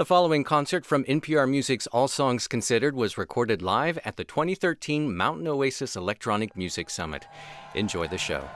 The following concert from NPR Music's All Songs Considered was recorded live at the 2013 Mountain Oasis Electronic Music Summit. Enjoy the show.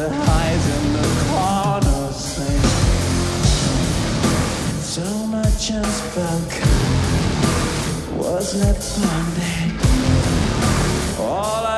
That hides in the corner. So much unspoken. Wasn't it fun? All I